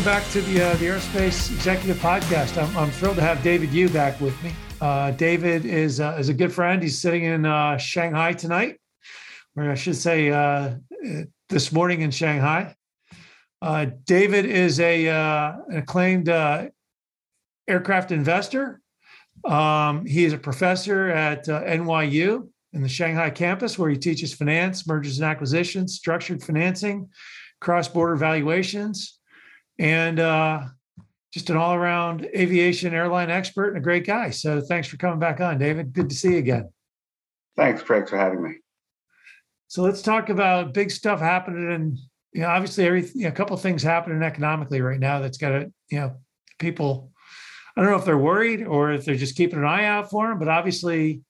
welcome back to the uh, the Aerospace Executive Podcast. I'm, I'm thrilled to have David Yu back with me. Uh, David is uh, is a good friend. He's sitting in uh, Shanghai tonight, or I should say, uh, this morning in Shanghai. Uh, David is a an acclaimed aircraft investor. Um, he is a professor at NYU in the Shanghai campus, where he teaches finance, mergers and acquisitions, structured financing, cross border valuations and uh, just an all around aviation airline expert and a great guy. So thanks for coming back on, David. Good to see you again. Thanks, Craig, for having me. So let's talk about big stuff happening and you know, obviously every you know, a couple of things happening economically right now that's got to, you know, people I don't know if they're worried or if they're just keeping an eye out for them, but obviously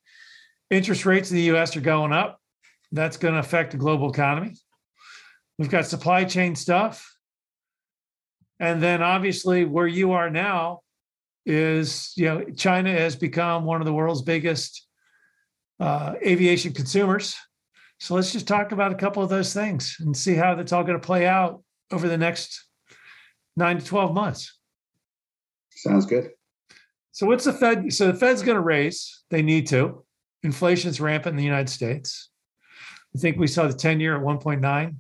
interest rates in the US are going up. That's going to affect the global economy. We've got supply chain stuff and then obviously where you are now is, you know, China has become one of the world's biggest uh, aviation consumers. So let's just talk about a couple of those things and see how that's all going to play out over the next nine to 12 months. Sounds good. So what's the Fed? So the Fed's going to raise. They need to. Inflation's rampant in the United States. I think we saw the 10 year at 1.9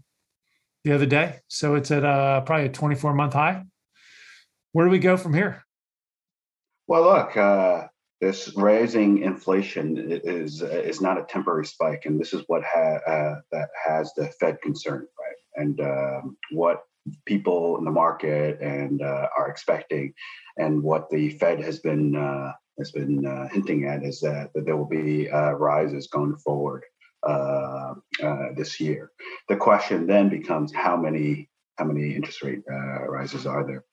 the other day. So it's at uh, probably a 24 month high. Where do we go from here? Well, look, uh, this rising inflation is is not a temporary spike, and this is what ha- uh, that has the Fed concerned, right? And um, what people in the market and uh, are expecting, and what the Fed has been uh, has been uh, hinting at is that, that there will be rises going forward uh, uh, this year. The question then becomes how many how many interest rate uh, rises are there?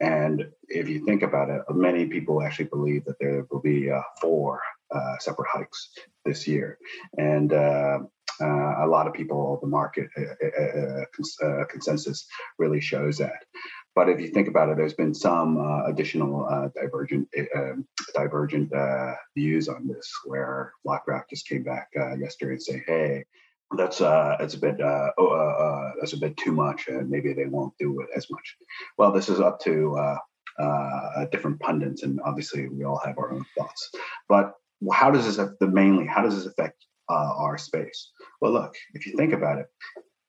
And if you think about it, many people actually believe that there will be uh, four uh, separate hikes this year, and uh, a lot of people, the market consensus really shows that. But if you think about it, there's been some uh, additional uh, divergent uh, divergent uh, views on this, where BlackRock just came back uh, yesterday and say, "Hey, that's uh, that's a bit oh, that's a bit too much, and maybe they won't do it as much." Well, this is up to different pundits, and obviously we all have our own thoughts. But how does this the mainly? How does this affect our space? Well, look, if you think about it,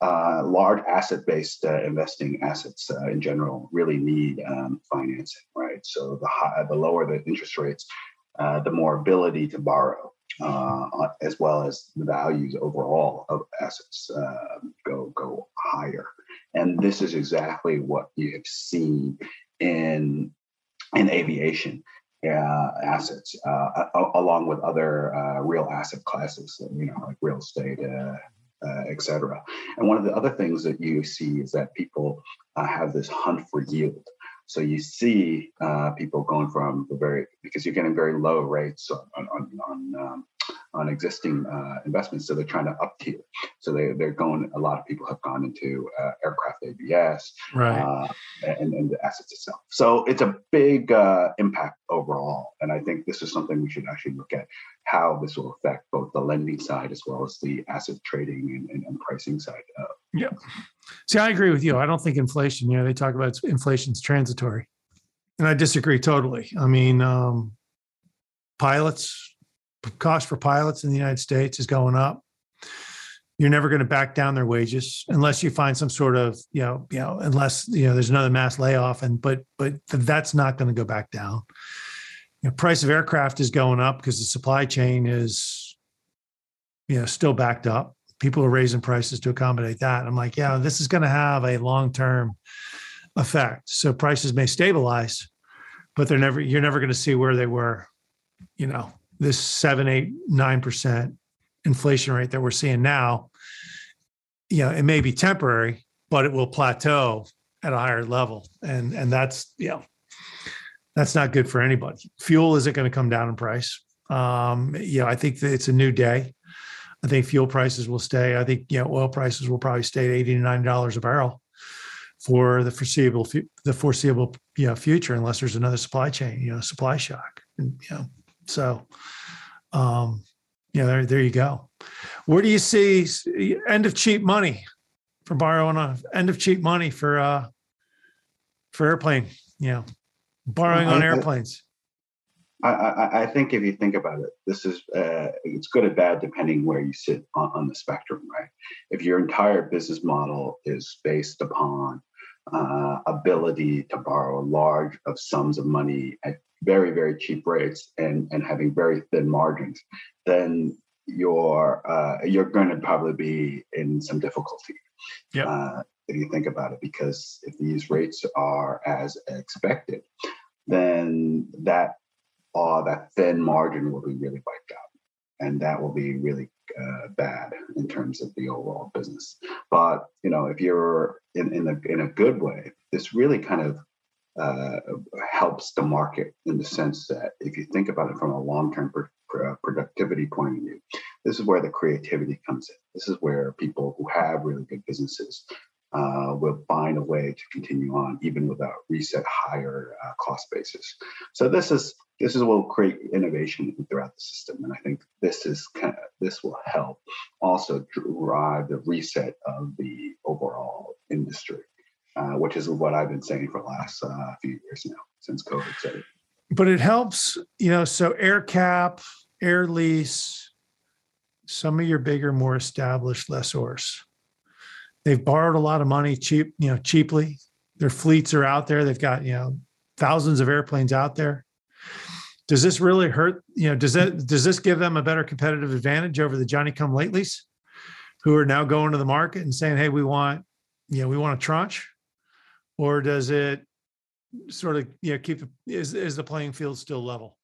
uh, large asset-based uh, investing assets uh, in general really need um, financing, right? So the high, the lower the interest rates, uh, the more ability to borrow, uh, as well as the values overall of assets uh, go go higher. And this is exactly what you have seen in in aviation. assets, along with other real asset classes, you know, like real estate, uh, etc. And one of the other things that you see is that people uh, have this hunt for yield. So you see uh, people going from the very because you're getting very low rates on on, on um, on existing uh, investments. So they're trying to up tier. So they, they're going, a lot of people have gone into uh, aircraft ABS right. uh, and, and the assets itself. So it's a big uh, impact overall. And I think this is something we should actually look at how this will affect both the lending side as well as the asset trading and, and, and pricing side. yeah. See, I agree with you. I don't think inflation, you know, they talk about inflation's transitory. And I disagree totally. I mean, um, pilots, cost for pilots in the United States is going up. You're never going to back down their wages unless you find some sort of, you know, you know, unless you know there's another mass layoff, and but but that's not going to go back down. You know, price of aircraft is going up because the supply chain is, you know, still backed up. People are raising prices to accommodate that. I'm like, yeah, this is going to have a long term effect. So prices may stabilize, but they're never. You're never going to see where they were, you know, this seven, eight, nine percent inflation rate that we're seeing now, you know, it may be temporary, but it will plateau at a higher level. And and that's, you know, that's not good for anybody. Fuel isn't going to come down in price. Um, you know, I think that it's a new day. I think fuel prices will stay. I think you know oil prices will probably stay at eighty to ninety dollars a barrel for the foreseeable the foreseeable you know future, unless there's another supply chain you know supply shock. And, you know, so, um, yeah, there, there you go. Where do you see end of cheap money for borrowing a end of cheap money for uh, for airplane, you know, borrowing on airplanes. I, I, I, think if you think about it, this is uh, it's good or bad depending where you sit on, on, the spectrum, right? If your entire business model is based upon uh, ability to borrow large of sums of money at very very cheap rates and and having very thin margins, then you're uh, you're going to probably be in some difficulty. Yeah. Uh, if you think about it, because if these rates are as expected, then that uh, that thin margin will be really wiped out, and that will be really uh, bad in terms of the overall business. But you know, if you're in in a in a good way, this really kind of uh, helps the market in the sense that if you think about it from a long-term per, productivity point of view, this is where the creativity comes in. This is where people who have really good businesses uh, will find a way to continue on even without reset higher uh, cost basis. So this is this is what will create innovation throughout the system, and I think this is kind of this will help also drive the reset of the overall industry, uh, which is what I've been saying for the last uh, few years now since COVID started. But it helps, you know. So AerCap, Air Lease, some of your bigger, more established lessors They've borrowed a lot of money cheap, you know, cheaply. Their fleets are out there. They've got, you know, thousands of airplanes out there. Does this really hurt? You know, does that does this give them a better competitive advantage over the Johnny come latelys who are now going to the market and saying, hey, we want, you know, we want a tranche? Or does it sort of you know keep is is the playing field still level?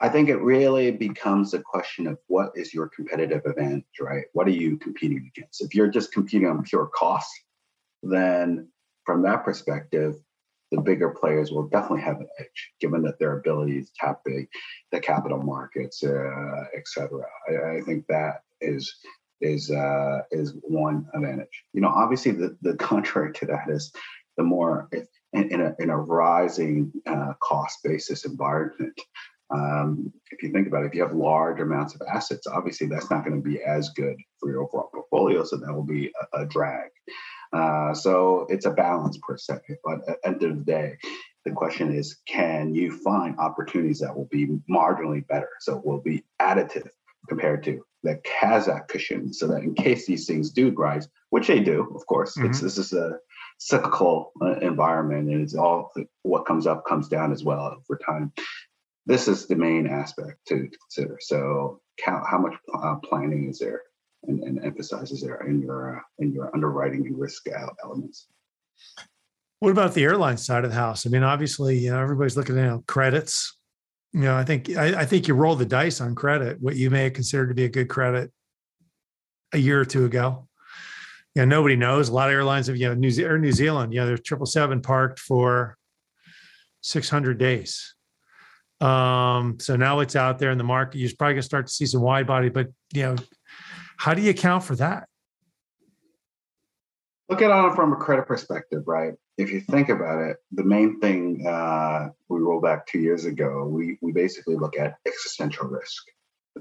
I think it really becomes a question of what is your competitive advantage, right? What are you competing against? If you're just competing on pure cost, then from that perspective, the bigger players will definitely have an edge, given that their ability to tap the, the capital markets, uh, et cetera. I, I, think that is is uh, is one advantage. You know, obviously the, the contrary to that is the more in, in a in a rising uh, cost basis environment, um, if you think about it, if you have large amounts of assets, obviously that's not going to be as good for your overall portfolio. So that will be a, a drag. Uh, so it's a balance per se. But at the end of the day, the question is can you find opportunities that will be marginally better? So will be additive compared to the Kazakh cushion so that in case these things do rise, which they do, of course, mm-hmm. this is a cyclical uh, environment and it's all what comes up comes down as well over time this is the main aspect to consider. So, how, how much uh, planning is there and, and emphasizes there in your uh, in your underwriting and risk elements? What about the airline side of the house? I mean, obviously, you know, everybody's looking at you know, credits. You know, I think I, I think you roll the dice on credit. What you may have considered to be a good credit a year or two ago. You know, nobody knows. A lot of airlines have, you know, New, Air New Zealand, you know, there's triple seven parked for 600 days um, so now it's out there in the market. You're probably gonna start to see some wide body, but you know, how do you account for that? Look at it from a credit perspective, right? If you think about it, the main thing uh, we rolled back two years ago, we we basically look at existential risk.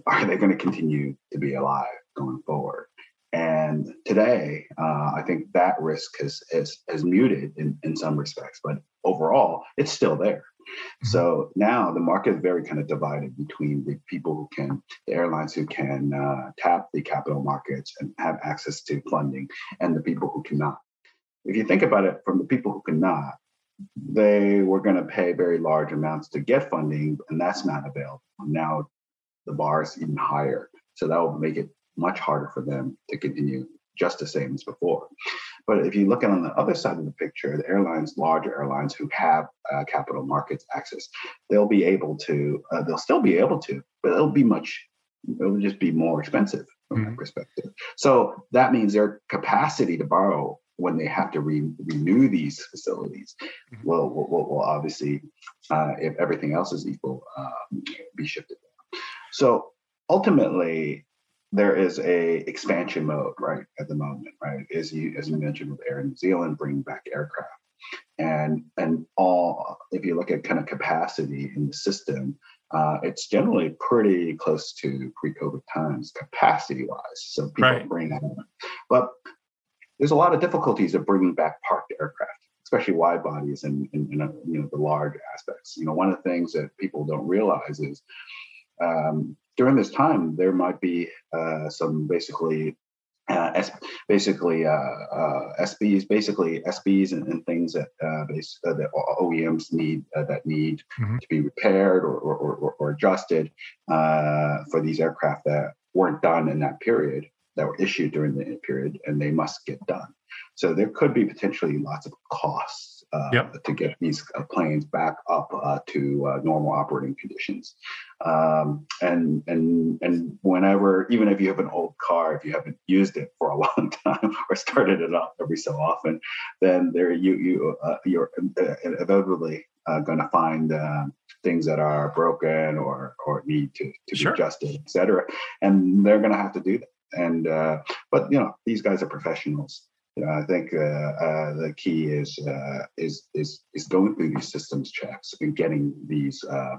Are they going to continue to be alive going forward? And today, uh, I think that risk has, has, has muted in, in some respects, but overall, it's still there. Mm-hmm. So now the market is very kind of divided between the people who can, the airlines who can uh, tap the capital markets and have access to funding, and the people who cannot. If you think about it, from the people who cannot, they were going to pay very large amounts to get funding, and that's not available. Now the bar is even higher. So that will make it much harder for them to continue just the same as before. But if you look at on the other side of the picture, the airlines, larger airlines who have uh, capital markets access, they'll be able to, uh, they'll still be able to, but it'll be much, it'll just be more expensive from mm-hmm. that perspective. So that means their capacity to borrow when they have to re- renew these facilities mm-hmm. will, will, will, obviously, uh, if everything else is equal, um, be shifted. So ultimately, there is a expansion mode right at the moment, right? As you as you mentioned with Air New Zealand bringing back aircraft, and and all if you look at kind of capacity in the system, uh, it's generally pretty close to pre-COVID times capacity wise. So people right. bring that in, but there's a lot of difficulties of bringing back parked aircraft. especially wide bodies and, and, and you know the large aspects. You know, one of the things that people don't realize is um, during this time there might be uh, some basically uh, S, basically uh, uh, SBs, basically SBs and, and things that uh, base, uh, that OEMs need uh, that need mm-hmm. to be repaired or, or, or, or adjusted for these aircraft that weren't done in that period that were issued during the period, and they must get done. So there could be potentially lots of costs uh, yep. to get these uh, planes back up uh, to uh, normal operating conditions. Um, and and and whenever, even if you have an old car, if you haven't used it for a long time or started it up every so often, then there you you uh, you're inevitably going to find things that are broken or or need to to sure. be adjusted, et cetera. And they're going to have to do that. And but you know these guys are professionals you know, I think uh, uh, the key is uh, is is is going through these systems checks and getting these uh,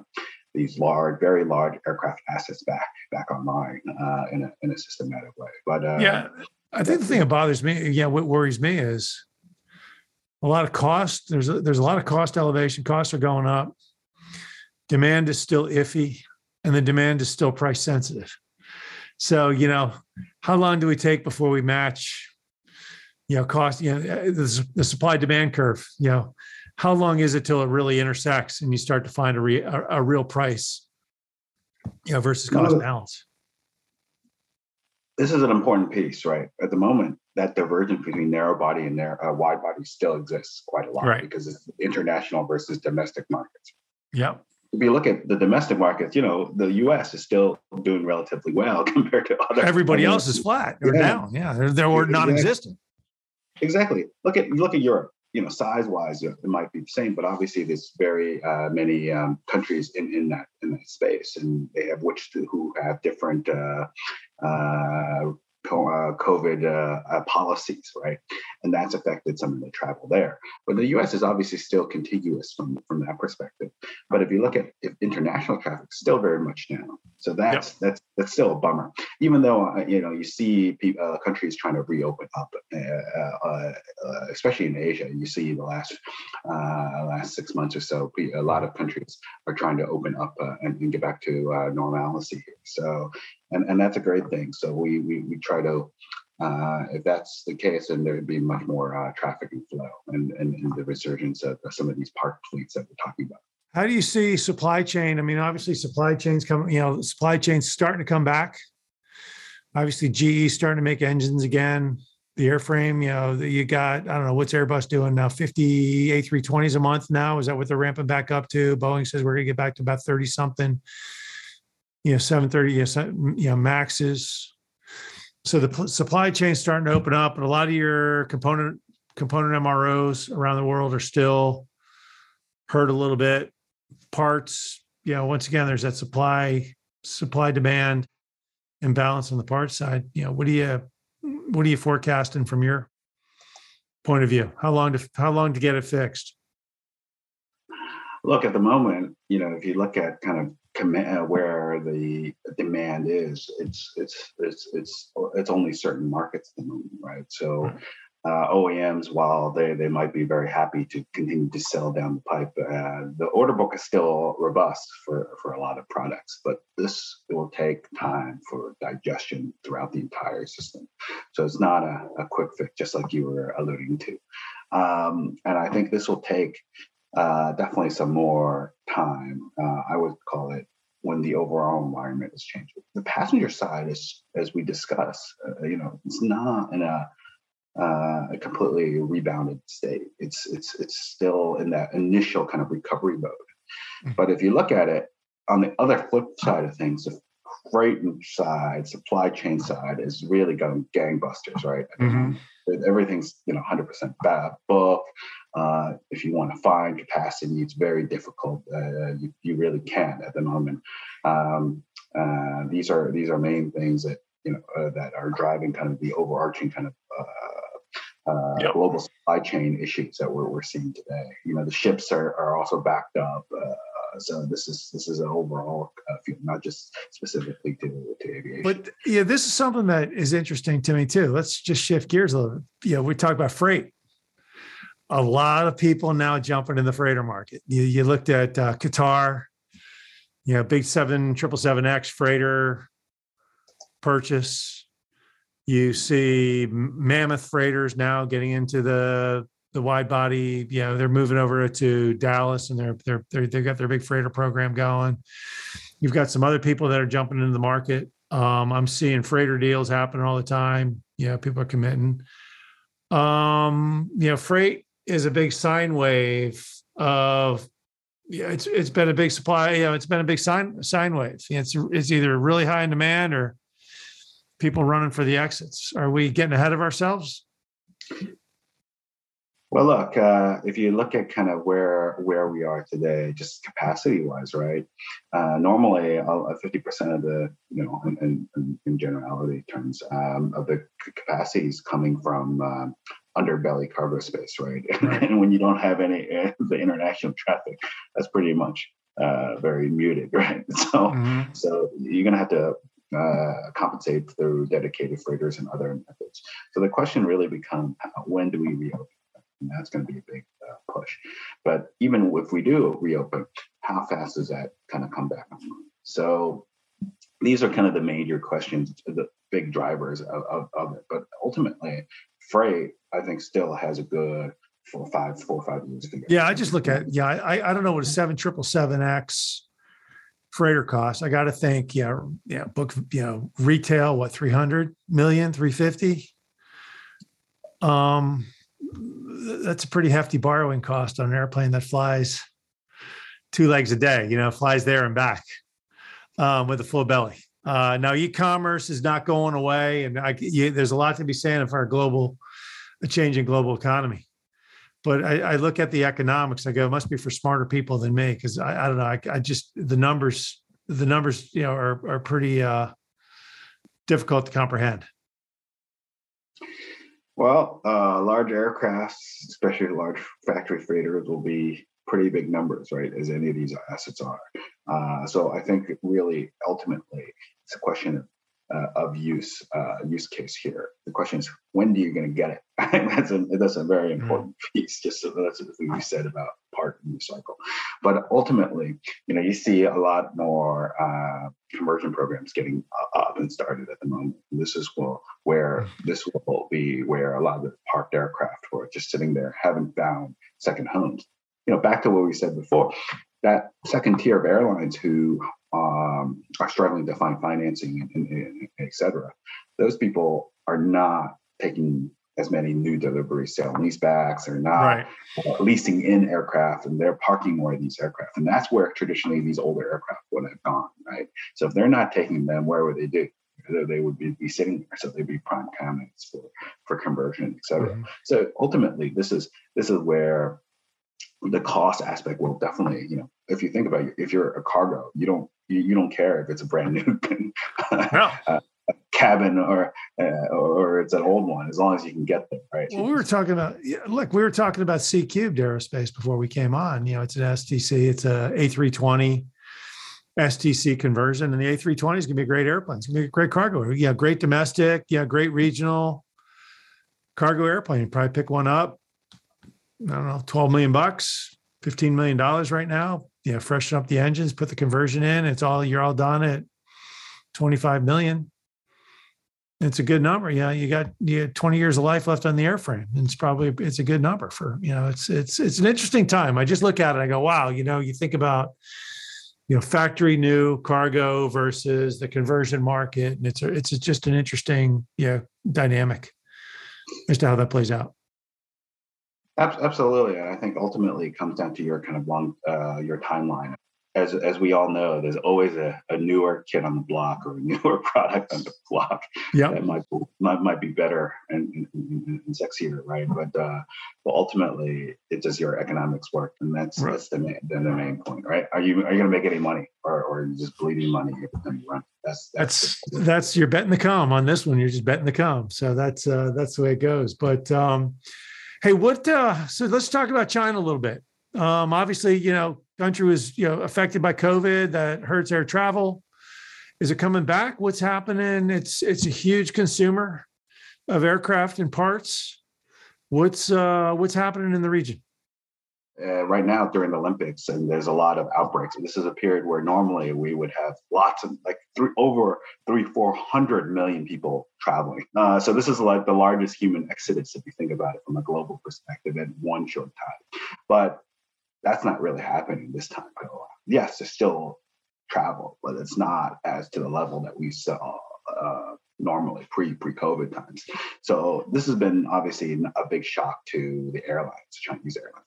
these large, very large aircraft assets back back online uh, in a in a systematic way. But uh, yeah, I think the thing that bothers me, yeah, what worries me is a lot of cost. There's a, there's a lot of cost elevation. Costs are going up. Demand is still iffy, and the demand is still price sensitive. So you know, how long do we take before we match? You know cost you know uh, the, the supply demand curve you know how long is it till it really intersects and you start to find a, re, a, a real price you know versus cost no, balance this is an important piece right at the moment that divergence between narrow body and narrow, uh, wide body still exists quite a lot right. because it's international versus domestic markets yeah if you look at the domestic markets, you know, the U.S. is still doing relatively well compared to other. Everybody else is flat or yeah. down. Yeah, they're, they're non-existent. Exactly. Look at look at Europe. You know, size wise, it might be the same, but obviously there's very uh, many um, countries in, in that in that space, and they have which to, who have different uh, uh, COVID uh, uh, policies, right? And that's affected some of the travel there. But the U.S. is obviously still contiguous from from that perspective. But if you look at if international traffic, still very much down. So that's yep. that's that's still a bummer. Even though uh, you know you see uh, countries trying to reopen up, uh, especially in Asia, you see the last last six months or so, a lot of countries are trying to open up and, and, get back to normalcy. So and and that's a great thing. So we we, we try to. Uh, if that's the case, then there'd be much more uh, traffic and flow and, and, and, the resurgence of some of these park fleets that we're talking about. How do you see supply chain? I mean, obviously, supply chains coming. You know, supply chains starting to come back. Obviously, GE starting to make engines again. The airframe, you know, you got. I don't know what's Airbus doing now. Fifty A320s a month now. Is that what they're ramping back up to? Boeing says we're going to get back to about thirty something you know 730 you know maxes. So the supply chain is starting to open up but a lot of your component component mros around the world are still hurt a little bit. Parts you know once again there's that supply supply demand imbalance on the parts side. You know what do you what are you forecasting from your point of view? How long to how long to get it fixed? Look at the moment you know if you look at kind of uh, where the demand is, it's it's it's it's it's only certain markets at the moment, right? So. Uh, OEMs, while they, they might be very happy to continue to sell down the pipe, uh, the order book is still robust for, for a lot of products, but this will take time for digestion throughout the entire system. So it's not a, a quick fix, just like you were alluding to. Um, and I think this will take uh, definitely some more time. Uh, I would call it when the overall environment is changing. The passenger side is, as we discuss, uh, you know, it's not in a, uh, a completely rebounded state. It's it's it's still in that initial kind of recovery mode. Mm-hmm. But if you look at it on the other flip side of things, the freight side, supply chain side is really going gangbusters, right? Mm-hmm. Everything's you know 100% bad book. Uh, if you want to find capacity, it's very difficult. Uh, you, you, really can't at the moment. Um, uh, these are these are main things that you know uh, that are driving kind of the overarching kind of uh, uh, yep. global supply chain issues that we're, we're seeing today. You know, the ships are, are also backed up. so this is this is an overall field, not just specifically to, to aviation. But yeah, this is something that is interesting to me too. Let's just shift gears a little. Yeah, we talk about freight a lot of people now jumping in the freighter market. You, you looked at uh, Qatar, you know, big seven triple seven X freighter purchase. You see mammoth freighters now getting into the the wide body. You know, they're moving over to Dallas, and they're they're, they're they've got their big freighter program going. You've got some other people that are jumping into the market. Um, I'm seeing freighter deals happening all the time. Know, people are committing. Um, you know, freight is a big sine wave of yeah, it's it's been a big supply, you know, it's been a big sine sine wave. It's it's either really high in demand or people running for the exits. Are we getting ahead of ourselves? Well, look, uh, if you look at kind of where where we are today, just capacity wise, right? Uh, normally, fifty percent of the you know, in, in, in generality terms, um, of the capacity is coming from um, underbelly cargo space, right? right. and when you don't have any uh, the international traffic, that's pretty much uh, very muted, right? So, mm-hmm. so you're gonna have to uh, compensate through dedicated freighters and other methods. So the question really becomes, when do we reopen? And that's going to be a big uh, push. But even if we do reopen, how fast does that kind of come back So these are kind of the major questions, the big drivers of, of, of it. But ultimately, freight, I think, still has a good four, five, four, five years. To Yeah, I just look at yeah, I I don't know what a seven triple seven X freighter costs. I got to think, yeah, yeah, book, you know, retail, what 300 million, 350. Um, that's a pretty hefty borrowing cost on an airplane that flies two legs a day. You know, flies there and back um, with a full belly. Uh, now, e-commerce is not going away, and I, you, there's a lot to be saying for our global, a change in global economy. But I, I, look at the economics. I go, it must be for smarter people than me, because I, I, don't know. I, I, just the numbers, the numbers, you know, are are pretty uh, difficult to comprehend. Well, uh, large aircrafts, especially large factory freighters, will be pretty big numbers, right? As any of these assets are. Uh, so I think really, ultimately, it's a question of, uh, of use uh, use case here. The question is, when do you going to get it? that's a that's a very mm-hmm. important mm-hmm. piece. Just so that's what we said about part in the cycle. But ultimately, you know, you see a lot more uh, conversion programs getting up and started at the moment. And this is well, where this will be where a lot of the parked aircraft were just sitting there, haven't found second homes. You know, back to what we said before, that second tier of airlines who um, are struggling to find financing and, and, and et cetera, those people are not taking as many new deliveries, sale and lease backs. They're not right. uh, leasing in aircraft and they're parking more of these aircraft. And that's where traditionally these older aircraft would have gone, right? So if they're not taking them, where would they do? They would be, be sitting there, so they'd be prime candidates for for conversion, et cetera. Mm-hmm. So ultimately, this is this is where the cost aspect will definitely, you know, if you think about it, if you're a cargo, you don't you, you don't care if it's a brand new no. uh, cabin or uh, or it's an old one, as long as you can get them right? Well, we were talking about look, we were talking about C cubed aerospace before we came on. You know, it's an STC, it's a A320 STC conversion, and the A320 is going to be a great airplane. It's going to be a great cargo. Yeah, great domestic. Yeah, great regional cargo airplane. You probably pick one up I don't know, 12 million bucks, 15 million dollars right now. Yeah, freshen up the engines, put the conversion in. It's all you're all done at 25 million. It's a good number. Yeah, you got you got 20 years of life left on the airframe. And it's probably it's a good number for, you know, it's it's it's an interesting time. I just look at it, I go, wow, you know, you think about you know factory new cargo versus the conversion market and it's a, it's just an interesting you know, dynamic as to how that plays out Absolutely, I think ultimately it comes down to your kind of long, uh, your timeline. As as we all know, there's always a, a newer kid on the block or a newer product on the block yep. that might might, might be better and, and, and sexier, right? But uh, but ultimately, it does your economics work, and that's right. that's the main the, the main point, right? Are you are you going to make any money, or or are you just bleeding money every time you run? That's that's that's, that's you're betting the com on this one. You're just betting the com, so that's uh, that's the way it goes. But um, Hey, what? Uh, so let's talk about China a little bit. Um, obviously, you know, country was you know affected by COVID. That hurts air travel. Is it coming back? What's happening? It's it's a huge consumer of aircraft and parts. What's uh, what's happening in the region? uh, right now during the Olympics, and there's a lot of outbreaks. This is a period where normally we would have lots of like three, over three, four hundred million people traveling. Uh, so this is like the largest human exodus if you think about it from a global perspective in one short time. But that's not really happening this time. Yes, there's still travel, but it's not as to the level that we saw uh, normally pre pre COVID times. So this has been obviously a big shock to the airlines, Chinese airlines.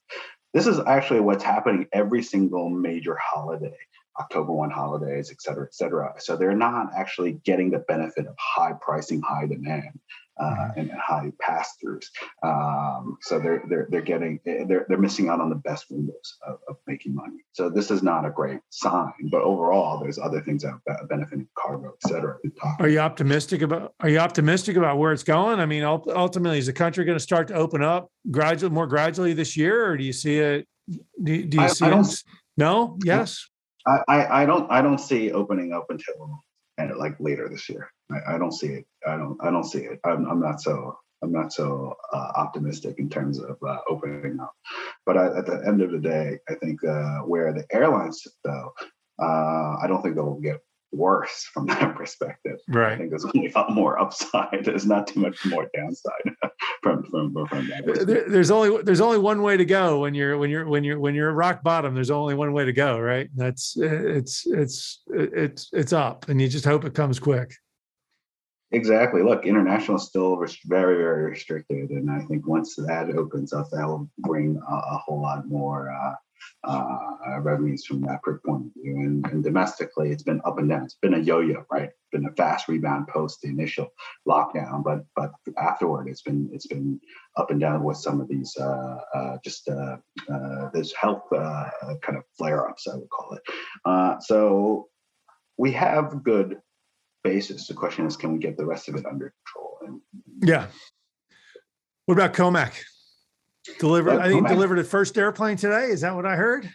This is actually what's happening every single major holiday, October 1 holidays, et cetera, et cetera. So they're not actually getting the benefit of high pricing, high demand uh, and, high pass throughs. Um, so they're they're they're getting they're they're missing out on the best windows of, of, making money. So this is not a great sign. But overall, there's other things that are benefiting cargo, et cetera. Are you optimistic about Are you optimistic about where it's going? I mean, ultimately, is the country going to start to open up gradually, more gradually this year, or do you see it? Do, do you I, see I it? No. Yes. I, I don't I don't see opening up until and like later this year. I, I, don't see it. I don't. I don't see it. I'm, I'm not so. I'm not so uh, optimistic in terms of uh, opening up. But I, at the end of the day, I think uh, where the airlines though, uh, I don't think they'll get worse from that perspective. Right. I think there's only a lot more upside. There's not too much more downside from from, from that. There, there's only there's only one way to go when you're when you're when you're when you're rock bottom. There's only one way to go, right? That's it's it's it's it's up, and you just hope it comes quick. Exactly. Look, international is still very, very restricted, and I think once that opens up, that will bring a, a whole lot more uh, uh, revenues from that point of view. And, and, domestically, it's been up and down. It's been a yo-yo, right? It's been a fast rebound post the initial lockdown, but but afterward, it's been it's been up and down with some of these uh, uh, just uh, uh, this health kind of flare-ups, I would call it. so we have good basis. The question is, can we get the rest of it under control? And, yeah. What about Comac? Delivered, I think delivered a first airplane today. Is that what I heard?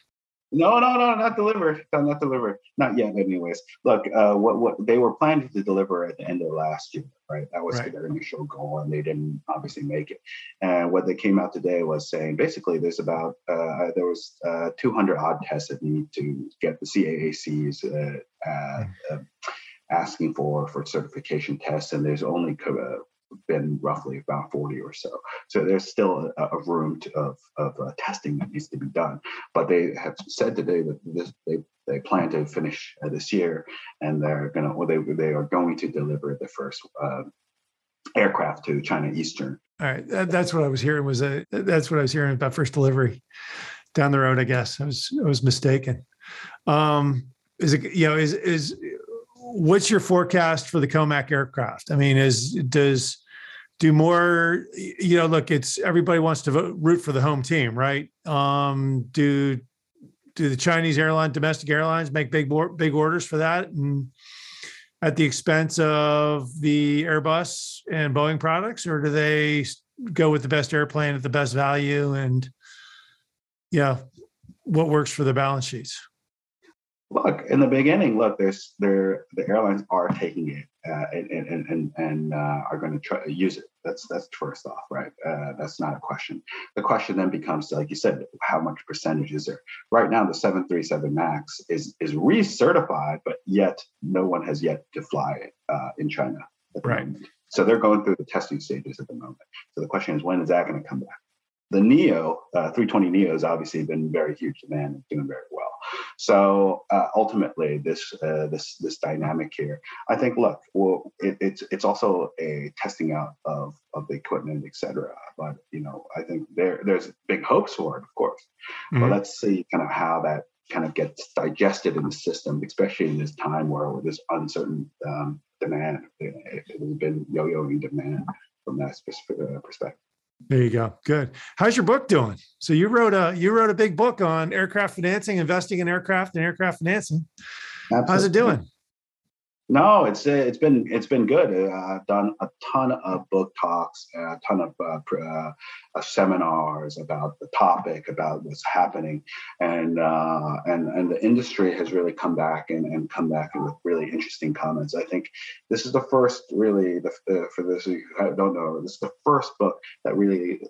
No, no, no, not delivered. No, not delivered. Not yet, anyways. Look, uh, what what they were planning to deliver at the end of last year, right? That was right. their initial goal, and they didn't obviously make it. And what they came out today was saying basically there's about uh, there was uh, 200 odd tests that need to get the CAAC's uh, uh, uh, asking for for certification tests, and there's only uh, been roughly about 40 or so. So there's still a, a room to, of, of uh, testing that needs to be done. But they have said today that this, they, they plan to finish uh, this year and they're going to, or they, they are going to deliver the first uh, aircraft to China Eastern. All right. That, that's what I was hearing was a, that's what I was hearing about first delivery down the road, I guess. I was, I was mistaken. Um, is it, you know, is, is, what's your forecast for the Comac aircraft? I mean, is, does, do more you know look it's everybody wants to vote, root for the home team right? Um do do the chinese airline domestic airlines make big big orders for that? And at the expense of the airbus and boeing products or do they go with the best airplane at the best value? And yeah what works for the balance sheets look in the beginning look there's there the airlines are taking it uh, and and and, and uh, are going to try to use it. That's that's first off right? Uh, that's not a question. The question then becomes like you said how much percentage is there? Right now the 737 max is is recertified but yet no one has yet to fly it uh, in china right. moment. so they're going through the testing stages at the moment. So the question is when is that going to come back? The neo uh, 320 neo has obviously been very huge demand and doing very well so uh, ultimately, this uh, this this dynamic here, I think. Look, well, it, it's it's also a testing out of of the equipment, etc. But you know, I think there there's big hopes for it, of course. Mm-hmm. But let's see kind of how that kind of gets digested in the system, especially in this time where this uncertain um, demand, it, it has been yo-yoing demand from that uh, perspective. There you go. Good. How's your book doing? So you wrote a you wrote a big book on aircraft financing, investing in aircraft and aircraft financing. Absolutely. How's it doing? No, it's it's been it's been good. Uh, I've done a ton of book talks, a ton of uh, uh, uh, seminars about the topic, about what's happening, and uh, and and the industry has really come back and, and come back with really interesting comments. I think this is the first, really, the, uh, for those who don't know, this is the first book that really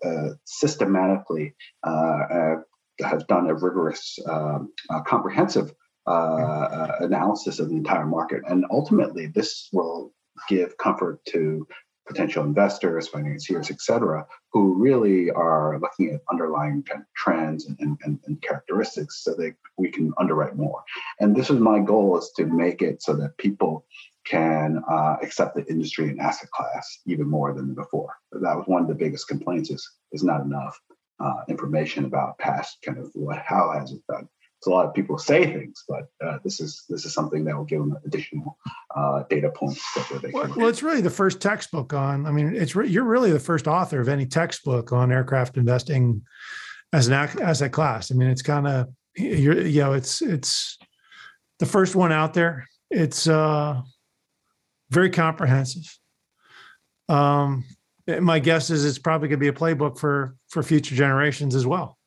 systematically has done a rigorous, um, comprehensive uh, uh, analysis of the entire market. And ultimately, this will give comfort to potential investors, financiers, et cetera, who really are looking at underlying trends and, and, and, characteristics so that we can underwrite more. And this is my goal is to make it so that people can uh, accept the industry and asset class even more than before. That was one of the biggest complaints is, is not enough uh, information about past kind of what, how has it done a lot of people say things, but uh, this is this is something that will give them additional uh, data points. That they well, well, it's really the first textbook on. I mean, it's re- you're really the first author of any textbook on aircraft investing as an asset class. I mean, it's kind of you're you know it's it's the first one out there. It's uh, very comprehensive. Um, my guess is it's probably going to be a playbook for for future generations as well.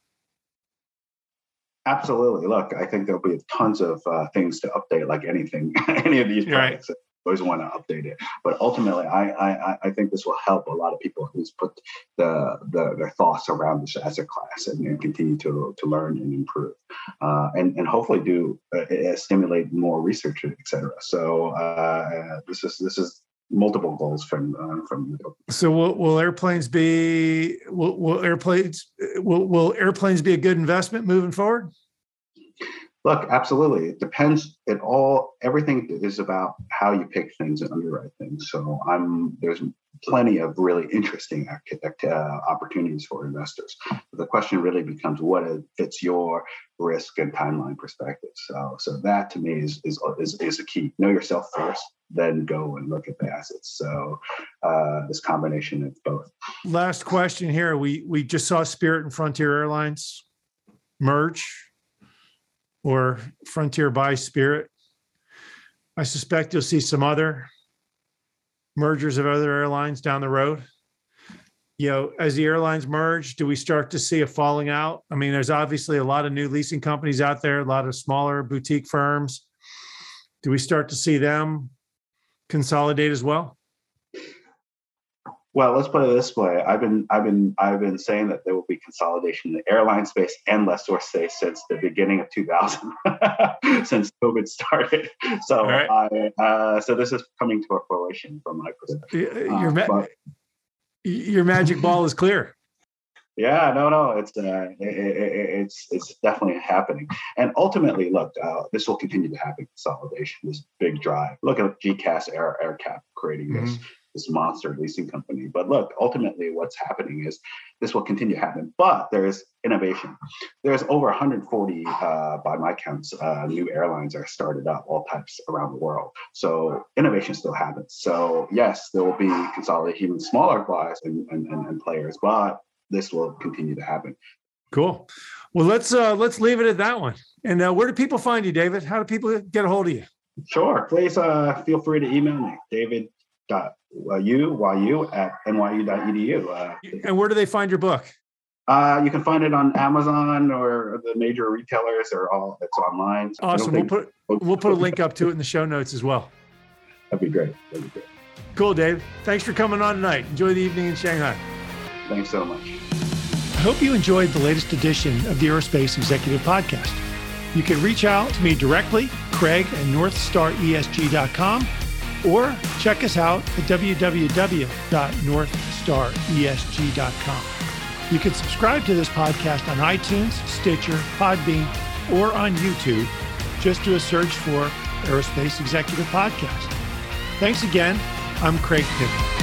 Absolutely. Look, I think there'll be tons of uh, things to update, like anything, any of these projects. Right. Always want to update it, but ultimately, I, I I think this will help a lot of people who's put the, the their thoughts around this asset class and, and continue to to learn and improve, uh, and and hopefully do uh, stimulate more research, etc. So uh, this is this is multiple goals from uh, from the book. So will, will airplanes be will, will airplanes will, will airplanes be a good investment moving forward? Look, absolutely. It depends. It all everything is about how you pick things and underwrite things. So I'm there's plenty of really interesting uh, opportunities for investors. But the question really becomes what fits your risk and timeline perspective. So so that to me is is is, is a key. Know yourself first, then go and look at the assets. So uh, this combination of both. Last question here. We we just saw Spirit and Frontier Airlines merge or Frontier by Spirit. I suspect you'll see some other mergers of other airlines down the road. You know, as the airlines merge, do we start to see a falling out? I mean, there's obviously a lot of new leasing companies out there, a lot of smaller boutique firms. Do we start to see them consolidate as well? Well, let's put it this way. I've been I've been I've been saying that there will be consolidation in the airline space and lessor space since the beginning of 2000, since COVID started. So right. I uh, so this is coming to a fruition from my perspective. Your, ma- uh, your magic ball is clear. Yeah, no, no, it's uh, it, it, it's it's definitely happening, and ultimately, look, uh, this will continue to happen. Consolidation, this big drive. Look at GECAS Air AerCap creating mm-hmm. This monster leasing company. But look, ultimately, what's happening is this will continue to happen. But there is innovation. There's over 140, uh, by my counts, uh, new airlines are started up, all types around the world. So innovation still happens. So yes, there will be consolidation in smaller guys and, and, and, and players, but this will continue to happen. Cool. Well, let's uh, let's leave it at that one. And uh, where do people find you, David? How do people get a hold of you? Sure. Please uh, feel free to email me, David dot uh, u yu at nyu.edu. Uh, and where do they find your book? Uh, you can find it on Amazon or the major retailers. Or all it's online. So awesome. We'll put we'll put a link up to it in the show notes as well. That'd be great. That'd be great. Cool, Dave. Thanks for coming on tonight. Enjoy the evening in Shanghai. Thanks so much. I hope you enjoyed the latest edition of the Aerospace Executive Podcast. You can reach out to me directly, Craig at NorthstarESG.com or check us out at www.northstaresg.com. You can subscribe to this podcast on iTunes, Stitcher, Podbean, or on YouTube. Just do a search for Aerospace Executive Podcast. Thanks again. I'm Craig Piven.